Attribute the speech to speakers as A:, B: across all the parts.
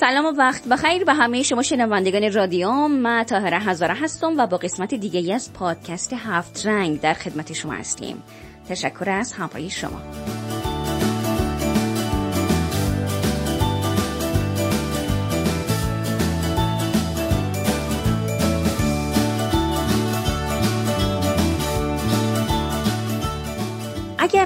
A: سلام و وقت بخیر به همه شما شنوندگان رادیو. من تاهره هزاره هستم و با قسمت دیگه از پادکست هفت رنگ در خدمت شما هستیم. تشکر از همراهی شما.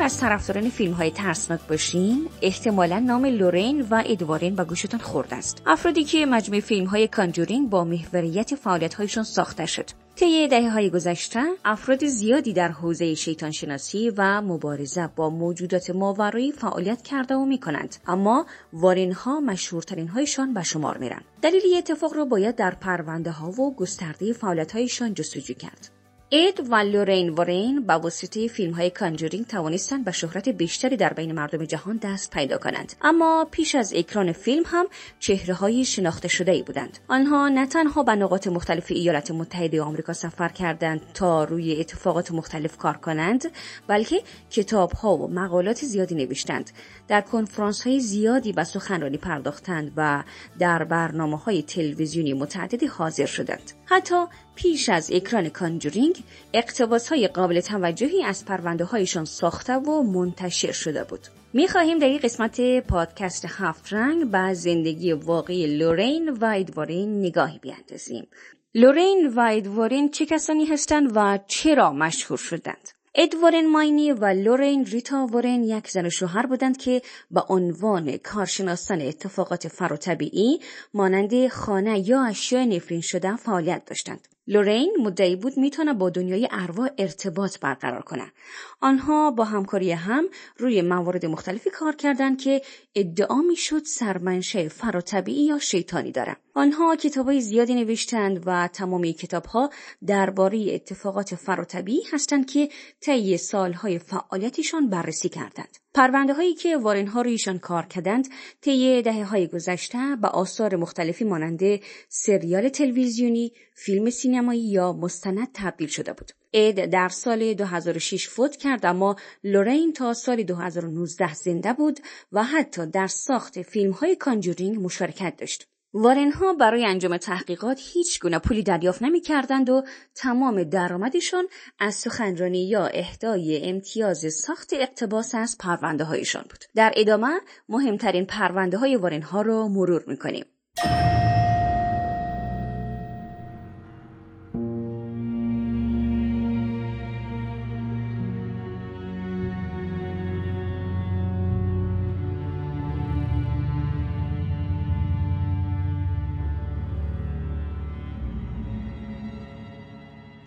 A: از طرفداران فیلم های ترسناک باشین احتمالا نام لورین و ادوارین به گوشتان خورده است. افرادی که مجموعه فیلم های کانجورینگ با محوریت فعالیت هایشان ساخته شد. طی دهه های گذشته افراد زیادی در حوزه شیطان شناسی و مبارزه با موجودات ماورایی فعالیت کرده و می کنند اما وارین ها مشهورترین هایشان به شمار میرن. دلیل اتفاق را باید در پرونده ها و گسترده فعالیت هایشان جستجو کرد. اید و لورین وارین با واسطه فیلم های کانجورینگ توانستند به شهرت بیشتری در بین مردم جهان دست پیدا کنند. اما پیش از اکران فیلم هم چهره های شناخته شده ای بودند. آنها نه تنها به نقاط مختلف ایالات متحده آمریکا سفر کردند تا روی اتفاقات مختلف کار کنند بلکه کتاب ها و مقالات زیادی نوشتند. در کنفرانس های زیادی به سخنرانی پرداختند و در برنامه های تلویزیونی متعددی حاضر شدند. حتی پیش از اکران کانجورینگ اقتباس های قابل توجهی از پرونده هایشان ساخته و منتشر شده بود. می خواهیم در این قسمت پادکست هفت رنگ به زندگی واقعی لورین و ایدوارین نگاهی بیاندازیم. لورین و ایدوارین چه کسانی هستند و چرا مشهور شدند؟ ادوارن ماینی و لورین ریتا وارن یک زن و شوهر بودند که به عنوان کارشناسان اتفاقات فروطبیعی مانند خانه یا اشیاء نفرین شده فعالیت داشتند. لورین مدعی بود می‌تونه با دنیای ارواح ارتباط برقرار کنه. آنها با همکاری هم روی موارد مختلفی کار کردند که ادعا می‌شد سرمنشه فراطبیعی یا شیطانی داره. آنها کتابهای زیادی نوشتند و تمامی کتابها درباره اتفاقات فراطبیعی هستند که طی سالهای فعالیتشان بررسی کردند. پرونده هایی که وارن ها رویشان کار کردند طی دهه های گذشته به آثار مختلفی مانند سریال تلویزیونی، فیلم سینمایی یا مستند تبدیل شده بود. اید در سال 2006 فوت کرد اما لورین تا سال 2019 زنده بود و حتی در ساخت فیلم های کانجورینگ مشارکت داشت. وارنها برای انجام تحقیقات هیچ گونه پولی دریافت نمی کردند و تمام درآمدشان از سخنرانی یا اهدای امتیاز ساخت اقتباس از پرونده هایشان بود. در ادامه مهمترین پرونده های وارنها را مرور می کنیم.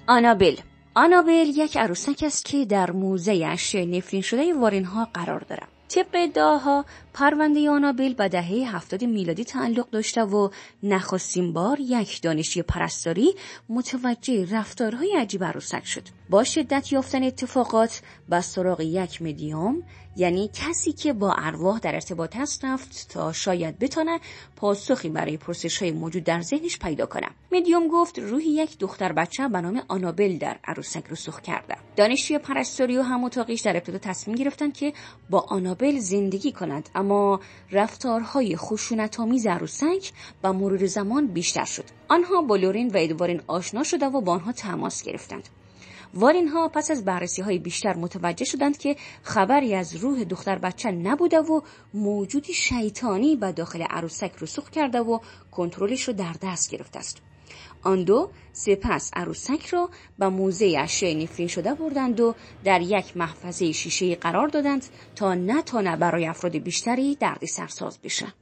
A: آنابل آنابل یک عروسک است که در موزه اشیاء نفرین شده وارینها قرار دارد. طبق ادعاها پرونده آنابل به دهه هفتاد میلادی تعلق داشته و نخستین بار یک دانشجوی پرستاری متوجه رفتارهای عجیب عروسک شد با شدت یافتن اتفاقات به سراغ یک مدیوم یعنی کسی که با ارواح در ارتباط هست رفت تا شاید بتانه پاسخی برای پرسش های موجود در ذهنش پیدا کنه. مدیوم گفت روحی یک دختر بچه به نام آنابل در عروسک رسوخ کرده. دانشجوی پرستاری و هم در ابتدا تصمیم گرفتن که با آنابل زندگی کند اما رفتارهای خشونتآمیز عروسک با مرور زمان بیشتر شد. آنها با لورین و ادوارین آشنا شده و با آنها تماس گرفتند. وارین ها پس از بررسی های بیشتر متوجه شدند که خبری از روح دختر بچه نبوده و موجودی شیطانی به داخل عروسک رسوخ کرده و کنترلش رو در دست گرفته است. آن دو سپس عروسک را به موزه اشیاء نفرین شده بردند و در یک محفظه شیشه قرار دادند تا نتانه برای افراد بیشتری دردی سرساز بشه.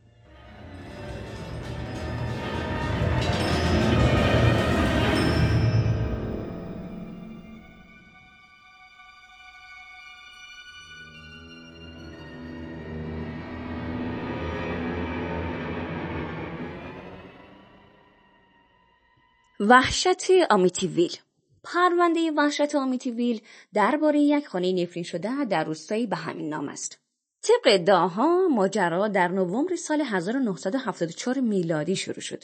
A: وحشت آمیتیویل پرونده وحشت آمیتیویل درباره یک خانه نفرین شده در روستایی به همین نام است. طبق ادعاها ماجرا در نوامبر سال 1974 میلادی شروع شد.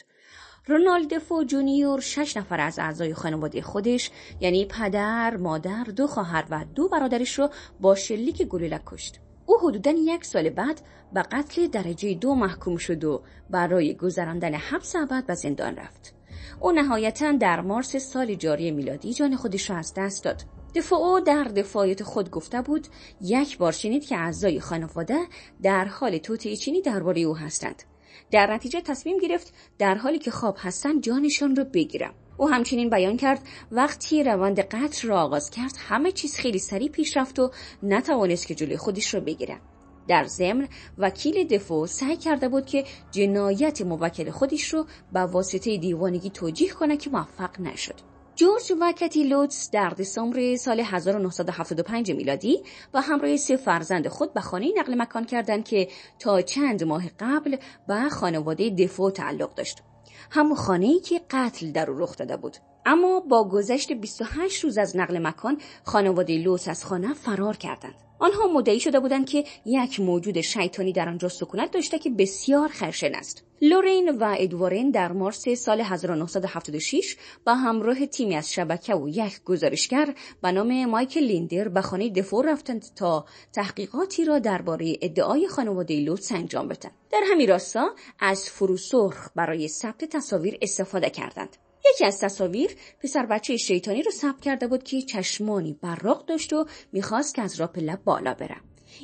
A: رونالد فو جونیور شش نفر از اعضای خانواده خودش یعنی پدر، مادر، دو خواهر و دو برادرش رو با شلیک گلوله کشت. او حدودا یک سال بعد به قتل درجه دو محکوم شد و برای گذراندن حبس ابد به زندان رفت. او نهایتا در مارس سال جاری میلادی جان خودش را از دست داد. او در دفاعیت خود گفته بود یک بار شنید که اعضای خانواده در حال توطئه چینی درباره او هستند. در نتیجه تصمیم گرفت در حالی که خواب هستند جانشان را بگیرم. او همچنین بیان کرد وقتی روند قتل را آغاز کرد همه چیز خیلی سریع پیش رفت و نتوانست که جلوی خودش را بگیرد. در ضمن وکیل دفاع سعی کرده بود که جنایت موکل خودش رو به واسطه دیوانگی توجیه کنه که موفق نشد. جورج وکتی لوتس در دسامبر سال 1975 میلادی و همراه سه فرزند خود به خانه نقل مکان کردند که تا چند ماه قبل به خانواده دفاع تعلق داشت. همون خانه ای که قتل در او رخ داده بود. اما با گذشت 28 روز از نقل مکان خانواده لوتس از خانه فرار کردند. آنها مدعی شده بودند که یک موجود شیطانی در آنجا سکونت داشته که بسیار خرشن است. لورین و ادوارن در مارس سال 1976 با همراه تیمی از شبکه و یک گزارشگر به نام مایکل لیندر به خانه دفور رفتند تا تحقیقاتی را درباره ادعای خانواده لوتس انجام بدن. در همین راستا از فروسرخ برای ثبت تصاویر استفاده کردند. یکی از تصاویر پسر بچه شیطانی رو ثبت کرده بود که چشمانی براق داشت و می‌خواست که از راپله بالا بره.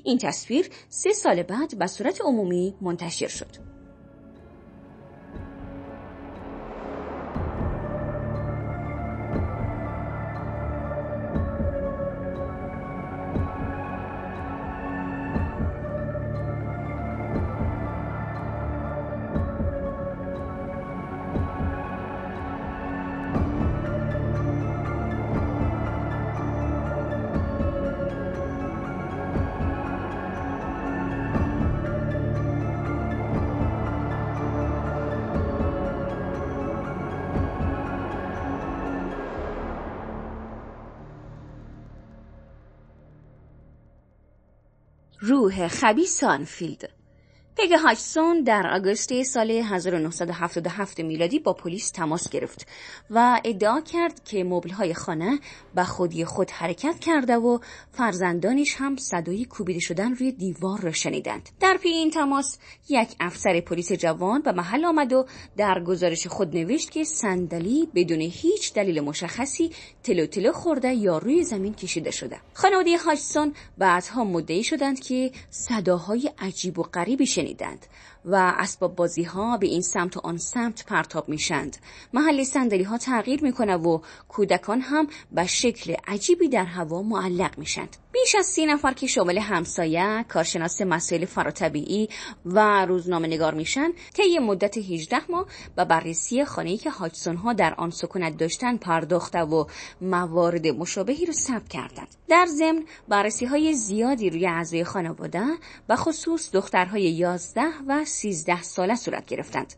A: این تصویر سه سال بعد به صورت عمومی منتشر شد. روح خبیث انفیلد پگی هاچسون در آگوست سال 1977 میلادی با پلیس تماس گرفت و ادعا کرد که مبلهای خانه به خودی خود حرکت کرده و فرزندانش هم صدای کوبیده شدن روی دیوار را شنیدند. در پی این تماس یک افسر پلیس جوان به محل آمد و در گزارش خود نوشت که صندلی بدون هیچ دلیل مشخصی تلو تلو خورده یا روی زمین کشیده شده. خانواده هاچسون بعدها مدعی شدند که صداهای عجیب و غریبی شنیدند و اسباب بازی ها به این سمت و آن سمت پرتاب میشند محل صندلی ها تغییر می‌کنه و کودکان هم به شکل عجیبی در هوا معلق میشند بیش از سی نفر که شامل همسایه کارشناس مسائل فراتبیعی و روزنامه نگار میشن طی مدت 18 ماه به بررسی خانه‌ای که هاجسون ها در آن سکونت داشتن پرداخته و موارد مشابهی رو ثبت کردند. در ضمن بررسی های زیادی روی اعضای خانواده و خصوص دخترهای 11 و 13 ساله صورت گرفتند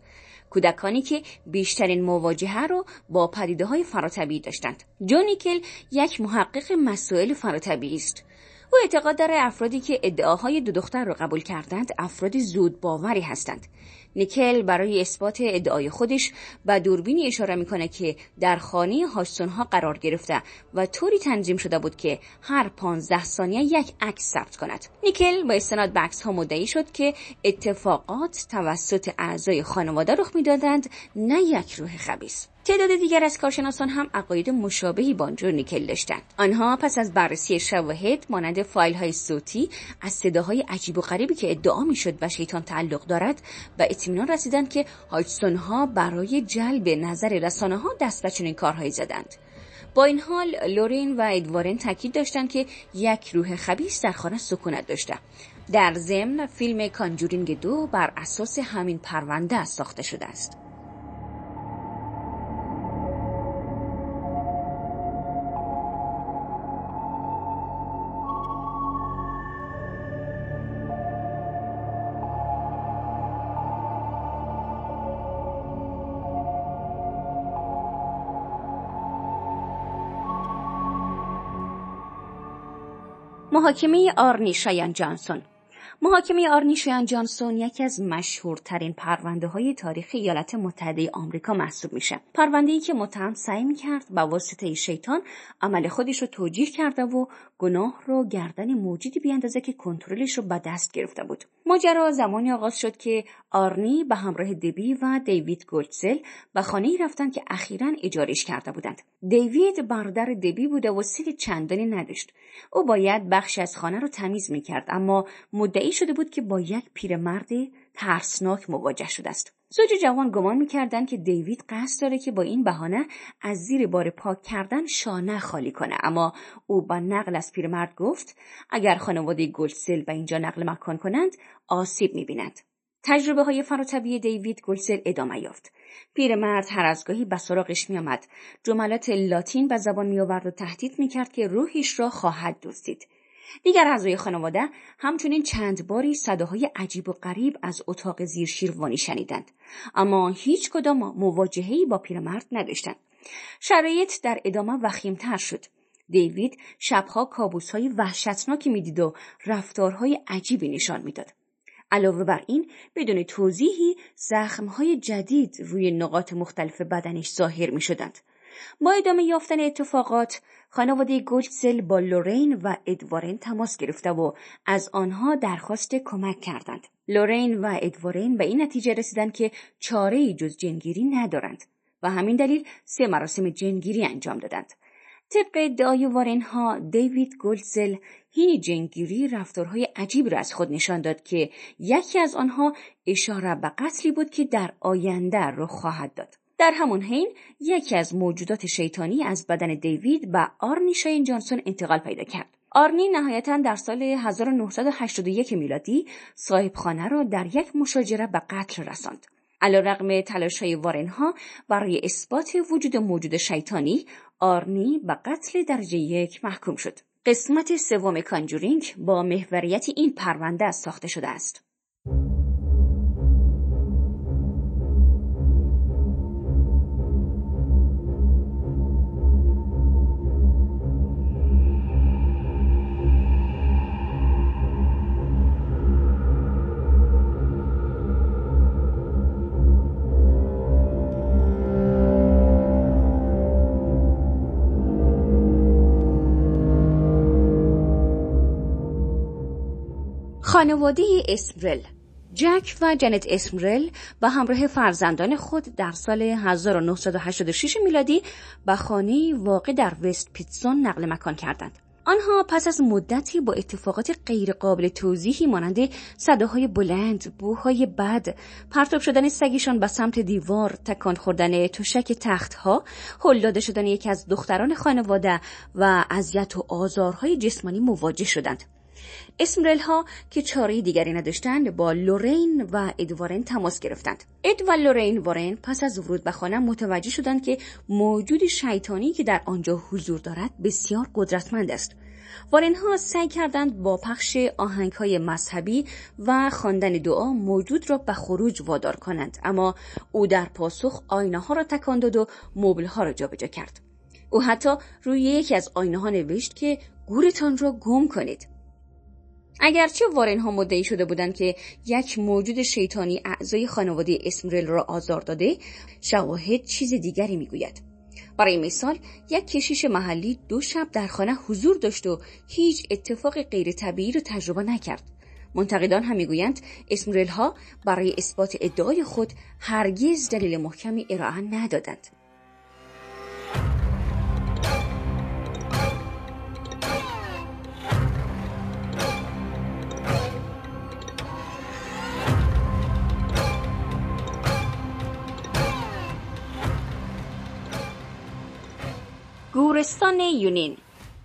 A: کودکانی که بیشترین مواجهه رو با پدیده های فراتبیعی داشتند. جونیکل یک محقق مسائل فراتبیعی است. او اعتقاد داره افرادی که ادعاهای دو دختر را قبول کردند افراد زود باوری هستند نیکل برای اثبات ادعای خودش به دوربینی اشاره می‌کنه که در خانه ها قرار گرفته و طوری تنظیم شده بود که هر 15 ثانیه یک عکس ثبت کند. نیکل با استناد به ها مدعی شد که اتفاقات توسط اعضای خانواده رخ می‌دادند نه یک روح خبیث. تعداد دیگر از کارشناسان هم عقاید مشابهی با نیکل داشتند. آنها پس از بررسی شواهد مانند فایل های صوتی از صداهای عجیب و غریبی که ادعا می‌شد و شیطان تعلق دارد و اطمینان رسیدند که هایتسون ها برای جلب نظر رسانه ها دست به چنین کارهایی زدند. با این حال لورین و ادوارن تاکید داشتند که یک روح خبیس در خانه سکونت داشته. در ضمن فیلم کانجورینگ دو بر اساس همین پرونده ساخته شده است. محاکمه آرنی شایان جانسون محاکمه آرنی شویان جانسون یکی از مشهورترین پرونده های تاریخ ایالات متحده آمریکا محسوب میشه. پرونده ای که متهم سعی می‌کرد با واسطه شیطان عمل خودش رو توجیه کرده و گناه رو گردن موجودی بیاندازه که کنترلش رو به دست گرفته بود. ماجرا زمانی آغاز شد که آرنی به همراه دبی و دیوید گولدزل به خانه ای رفتن که اخیرا اجارش کرده بودند. دیوید برادر دبی بوده و سن چندانی نداشت. او باید بخش از خانه رو تمیز می‌کرد اما مدعی شده بود که با یک پیرمرد ترسناک مواجه شده است. زوج جوان گمان می‌کردند که دیوید قصد داره که با این بهانه از زیر بار پاک کردن شانه خالی کنه. اما او با نقل از پیرمرد گفت اگر خانواده گلسل به اینجا نقل مکان کنند آسیب می‌بیند. تجربه های فراطبیعی دیوید گلسل ادامه یافت. پیرمرد هر از گاهی به سراغش میآمد. جملات لاتین به زبان میآورد و تهدید می‌کرد که روحش را خواهد دزدید. دیگر اعضای خانواده همچنین چند باری صداهای عجیب و غریب از اتاق زیر شیروانی شنیدند. اما هیچ کدام مواجههای با پیرمرد نداشتند. شرایط در ادامه وخیمتر شد. دیوید شبها کابوسهای وحشتناکی می‌دید و رفتارهای عجیبی نشان می‌داد. علاوه بر این بدون توضیحی زخمهای جدید روی نقاط مختلف بدنش ظاهر می شدند. با ادامه یافتن اتفاقات خانواده گوچسل با لورین و ادوارن تماس گرفته و از آنها درخواست کمک کردند. لورین و ادوارن به این نتیجه رسیدند که چاره جز جنگیری ندارند و همین دلیل سه مراسم جنگیری انجام دادند. طبق ادعای وارن ها دیوید گولزل هی جنگیری رفتارهای عجیب را از خود نشان داد که یکی از آنها اشاره به قتلی بود که در آینده رخ خواهد داد. در همون حین یکی از موجودات شیطانی از بدن دیوید به آرنی شاین جانسون انتقال پیدا کرد. آرنی نهایتا در سال 1981 میلادی صاحب خانه را در یک مشاجره به قتل رساند. علیرغم تلاش های وارنها برای اثبات وجود موجود شیطانی آرنی به قتل درجه یک محکوم شد. قسمت سوم کانجورینگ با محوریت این پرونده ساخته شده است. خانواده اسمرل جک و جنت اسمرل به همراه فرزندان خود در سال 1986 میلادی به خانه واقع در وست پیتسون نقل مکان کردند. آنها پس از مدتی با اتفاقات غیرقابل توضیحی مانند صداهای بلند، بوهای بد، پرتاب شدن سگیشان به سمت دیوار، تکان خوردن تشک تختها، هل داده شدن یکی از دختران خانواده و اذیت و آزارهای جسمانی مواجه شدند. اسمرل ها که چاره دیگری نداشتند با لورین و ادوارن تماس گرفتند. اد و لورین وارن پس از ورود به خانه متوجه شدند که موجود شیطانی که در آنجا حضور دارد بسیار قدرتمند است. وارن ها سعی کردند با پخش آهنگ های مذهبی و خواندن دعا موجود را به خروج وادار کنند اما او در پاسخ آینه ها را تکان داد و مبل ها را جابجا کرد. او حتی روی یکی از آینه ها نوشت که گورتان را گم کنید. اگرچه وارن ها مدعی شده بودند که یک موجود شیطانی اعضای خانواده اسمرل را آزار داده شواهد چیز دیگری می‌گوید. برای مثال یک کشیش محلی دو شب در خانه حضور داشت و هیچ اتفاق غیر طبیعی را تجربه نکرد. منتقدان هم می‌گویند اسمرل ها برای اثبات ادعای خود هرگز دلیل محکمی ارائه ندادند. گورستان یونین.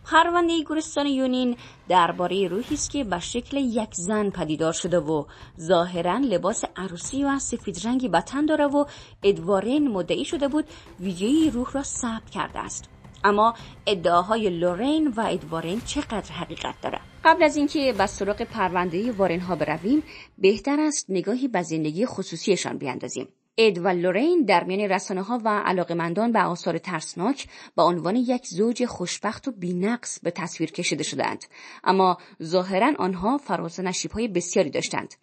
A: پرونده گورستان یونین درباره روحی است که به شکل یک زن پدیدار شده و ظاهرا لباس عروسی و سفید رنگی به تن داره و ادوارن مدعی شده بود ویدیوی روح را ثبت کرده است. اما ادعاهای لورین و ادوارن چقدر حقیقت داره؟ قبل از اینکه به سراغ پرونده وارن ها برویم بهتر است نگاهی به زندگی خصوصیشان بیاندازیم. اد و لورین در میان رسانه ها و علاقمندان به آثار ترسناک با عنوان یک زوج خوشبخت و بینقص به تصویر کشیده شدند. اما ظاهرا آنها فراز و های بسیاری داشتند.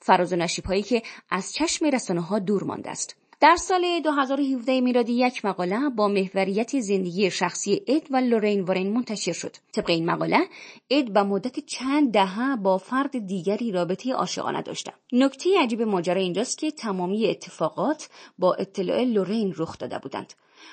A: فراز و هایی که از چشم رسانه ها دور مانده است. در سال 2017 میلادی یک مقاله با محوریت زندگی شخصی اد و لورین وارین منتشر شد. طبق این مقاله اد به مدت چند دهه با فرد دیگری رابطه عاشقانه داشته. نکته عجیب ماجرا اینجاست که تمامی اتفاقات با اطلاع لورین رخ داده بودند.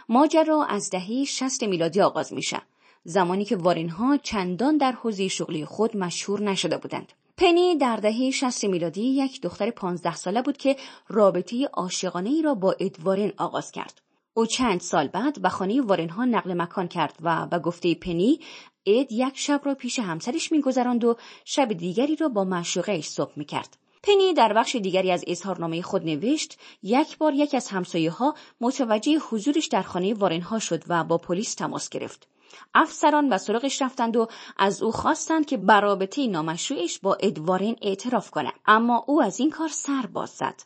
A: ماجرا از دهه 60 میلادی آغاز میشه. زمانی که وارین ها چندان در حوزه شغلی خود مشهور نشده بودند. پنی در دهه 60 میلادی یک دختر 15 ساله بود که رابطه عاشقانه ای را با ادوارن آغاز کرد. او چند سال بعد به خانه وارن ها نقل مکان کرد و به گفته پنی اد یک شب را پیش همسرش میگذراند و شب دیگری را با معشوقهاش صبح می‌کرد. پنی در بخش دیگری از اظهارنامه خود نوشت یک بار یک از همسایه ها متوجه حضورش در خانه وارن ها شد و با پلیس تماس گرفت. افسران و سراغش رفتند و از او خواستند که برابطه نامشروعش با ادوارین اعتراف کند اما او از این کار سر باز زد.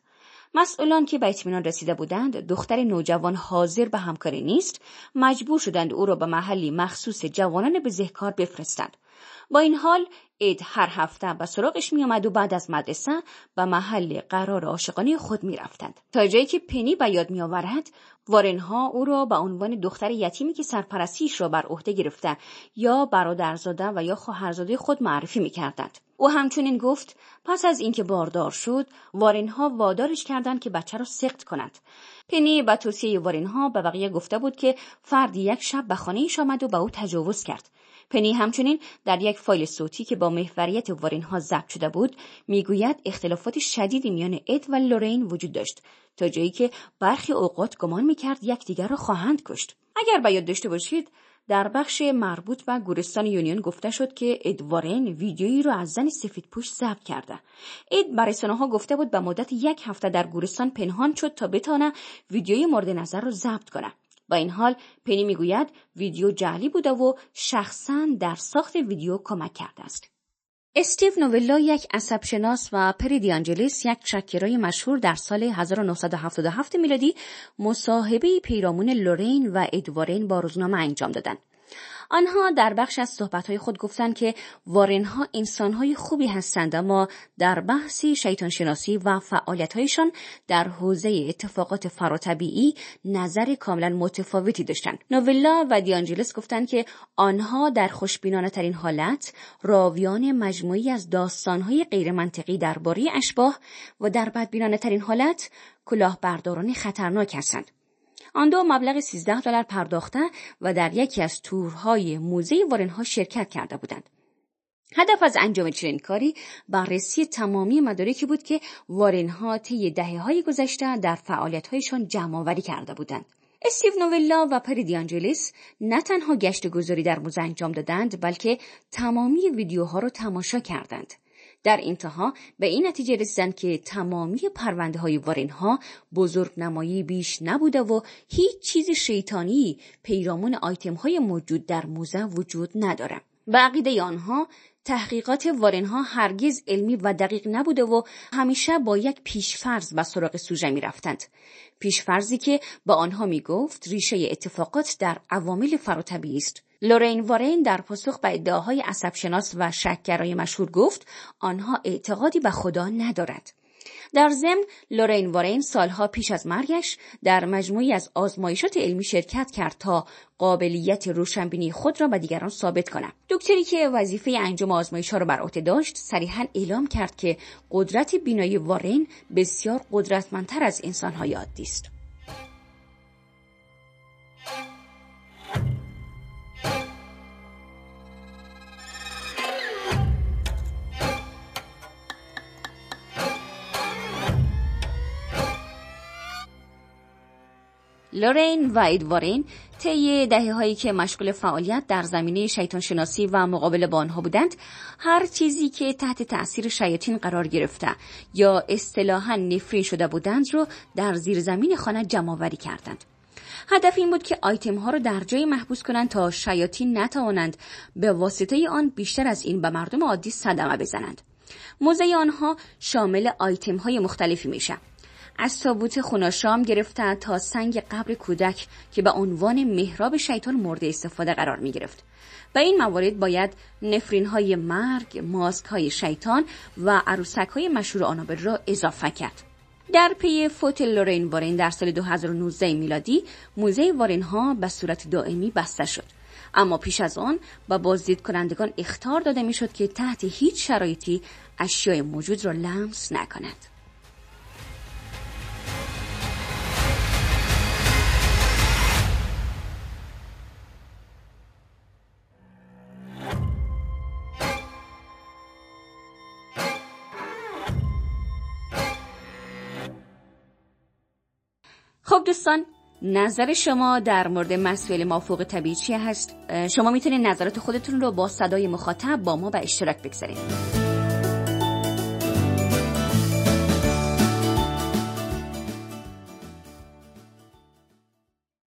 A: مسئولان که به اطمینان رسیده بودند دختر نوجوان حاضر به همکاری نیست مجبور شدند او را به محلی مخصوص جوانان بزهکار بفرستند. با این حال اید هر هفته به سراغش می و بعد از مدرسه به محل قرار عاشقانه خود می رفتند. تا جایی که پنی به یاد می آورد وارنها او را به عنوان دختر یتیمی که سرپرستیش را بر عهده گرفته یا برادرزاده و یا خواهرزاده خود معرفی می کردند. او همچنین گفت پس از اینکه باردار شد وارنها وادارش کردند که بچه را سخت کند پنی به توصیه وارنها به بقیه گفته بود که فردی یک شب به خانه ایش آمد و به او تجاوز کرد پنی همچنین در یک فایل صوتی که با محوریت وارین ها ضبط شده بود می‌گوید اختلافات شدیدی میان اد و لورین وجود داشت تا جایی که برخی اوقات گمان می‌کرد یکدیگر را خواهند کشت اگر به یاد داشته باشید در بخش مربوط به گورستان یونیون گفته شد که ادوارن ویدیویی را از زن سفید پوش ضبط کرده. اد برای ها گفته بود به مدت یک هفته در گورستان پنهان شد تا بتانه ویدیوی مورد نظر را ضبط کنه. با این حال پنی می‌گوید ویدیو جعلی بوده و شخصا در ساخت ویدیو کمک کرده است. استیو نوولا یک عصبشناس و پری دیانجلیس یک شکرای مشهور در سال 1977 میلادی مصاحبه پیرامون لورین و ادوارین با روزنامه انجام دادند. آنها در بخش از صحبتهای خود گفتند که وارنها انسانهای خوبی هستند اما در بحثی شیطان شناسی و فعالیتهایشان در حوزه اتفاقات فراطبیعی نظر کاملا متفاوتی داشتند. نوولا و دیانجلس گفتند که آنها در خوشبینانه ترین حالت راویان مجموعی از داستانهای غیرمنطقی درباره اشباه و در بدبینانه ترین حالت کلاهبرداران خطرناک هستند. آن دو مبلغ 13 دلار پرداخته و در یکی از تورهای موزه وارنها شرکت کرده بودند. هدف از انجام چنین کاری بررسی تمامی مدارکی بود که وارنها طی دهه های گذشته در فعالیتهایشان جمع آوری کرده بودند. استیو نوولا و پری دیانجلیس نه تنها گشت گذاری در موزه انجام دادند بلکه تمامی ویدیوها را تماشا کردند. در انتها به این نتیجه رسیدند که تمامی پرونده های وارین ها بزرگ نمایی بیش نبوده و هیچ چیز شیطانی پیرامون آیتم های موجود در موزه وجود نداره. به عقیده آنها تحقیقات ها هرگز علمی و دقیق نبوده و همیشه با یک پیشفرض به سراغ سوژه می رفتند. پیشفرضی که با آنها می گفت ریشه اتفاقات در عوامل فراطبیعی است. لورین وارین در پاسخ به ادعاهای عصبشناس و شکگرای مشهور گفت آنها اعتقادی به خدا ندارد. در ضمن لورین وارین سالها پیش از مرگش در مجموعی از آزمایشات علمی شرکت کرد تا قابلیت روشنبینی خود را به دیگران ثابت کند. دکتری که وظیفه انجام آزمایش ها را بر عهده داشت صریحا اعلام کرد که قدرت بینایی وارین بسیار قدرتمندتر از انسانهای عادی است لورین و ادوارین طی دهه هایی که مشغول فعالیت در زمینه شیطان شناسی و مقابله با آنها بودند هر چیزی که تحت تأثیر شیاطین قرار گرفته یا اصطلاحا نفری شده بودند رو در زیر زمین خانه جمع آوری کردند. هدف این بود که آیتم ها رو در جای محبوس کنند تا شیاطین نتوانند به واسطه آن بیشتر از این به مردم عادی صدمه بزنند. موزه آنها شامل آیتم های مختلفی میشه. از تابوت خوناشام گرفته تا سنگ قبر کودک که به عنوان محراب شیطان مورد استفاده قرار می گرفت. و این موارد باید نفرین های مرگ، ماسک های شیطان و عروسک های مشهور آنابل را اضافه کرد. در پی فوت لورین وارن در سال 2019 میلادی موزه وارن ها به صورت دائمی بسته شد اما پیش از آن با بازدید کنندگان اختار داده می‌شد که تحت هیچ شرایطی اشیای موجود را لمس نکند دوستان نظر شما در مورد مسئله مافوق طبیعی چی هست؟ شما می‌تونید نظرات خودتون رو با صدای مخاطب با ما به اشتراک بگذارید.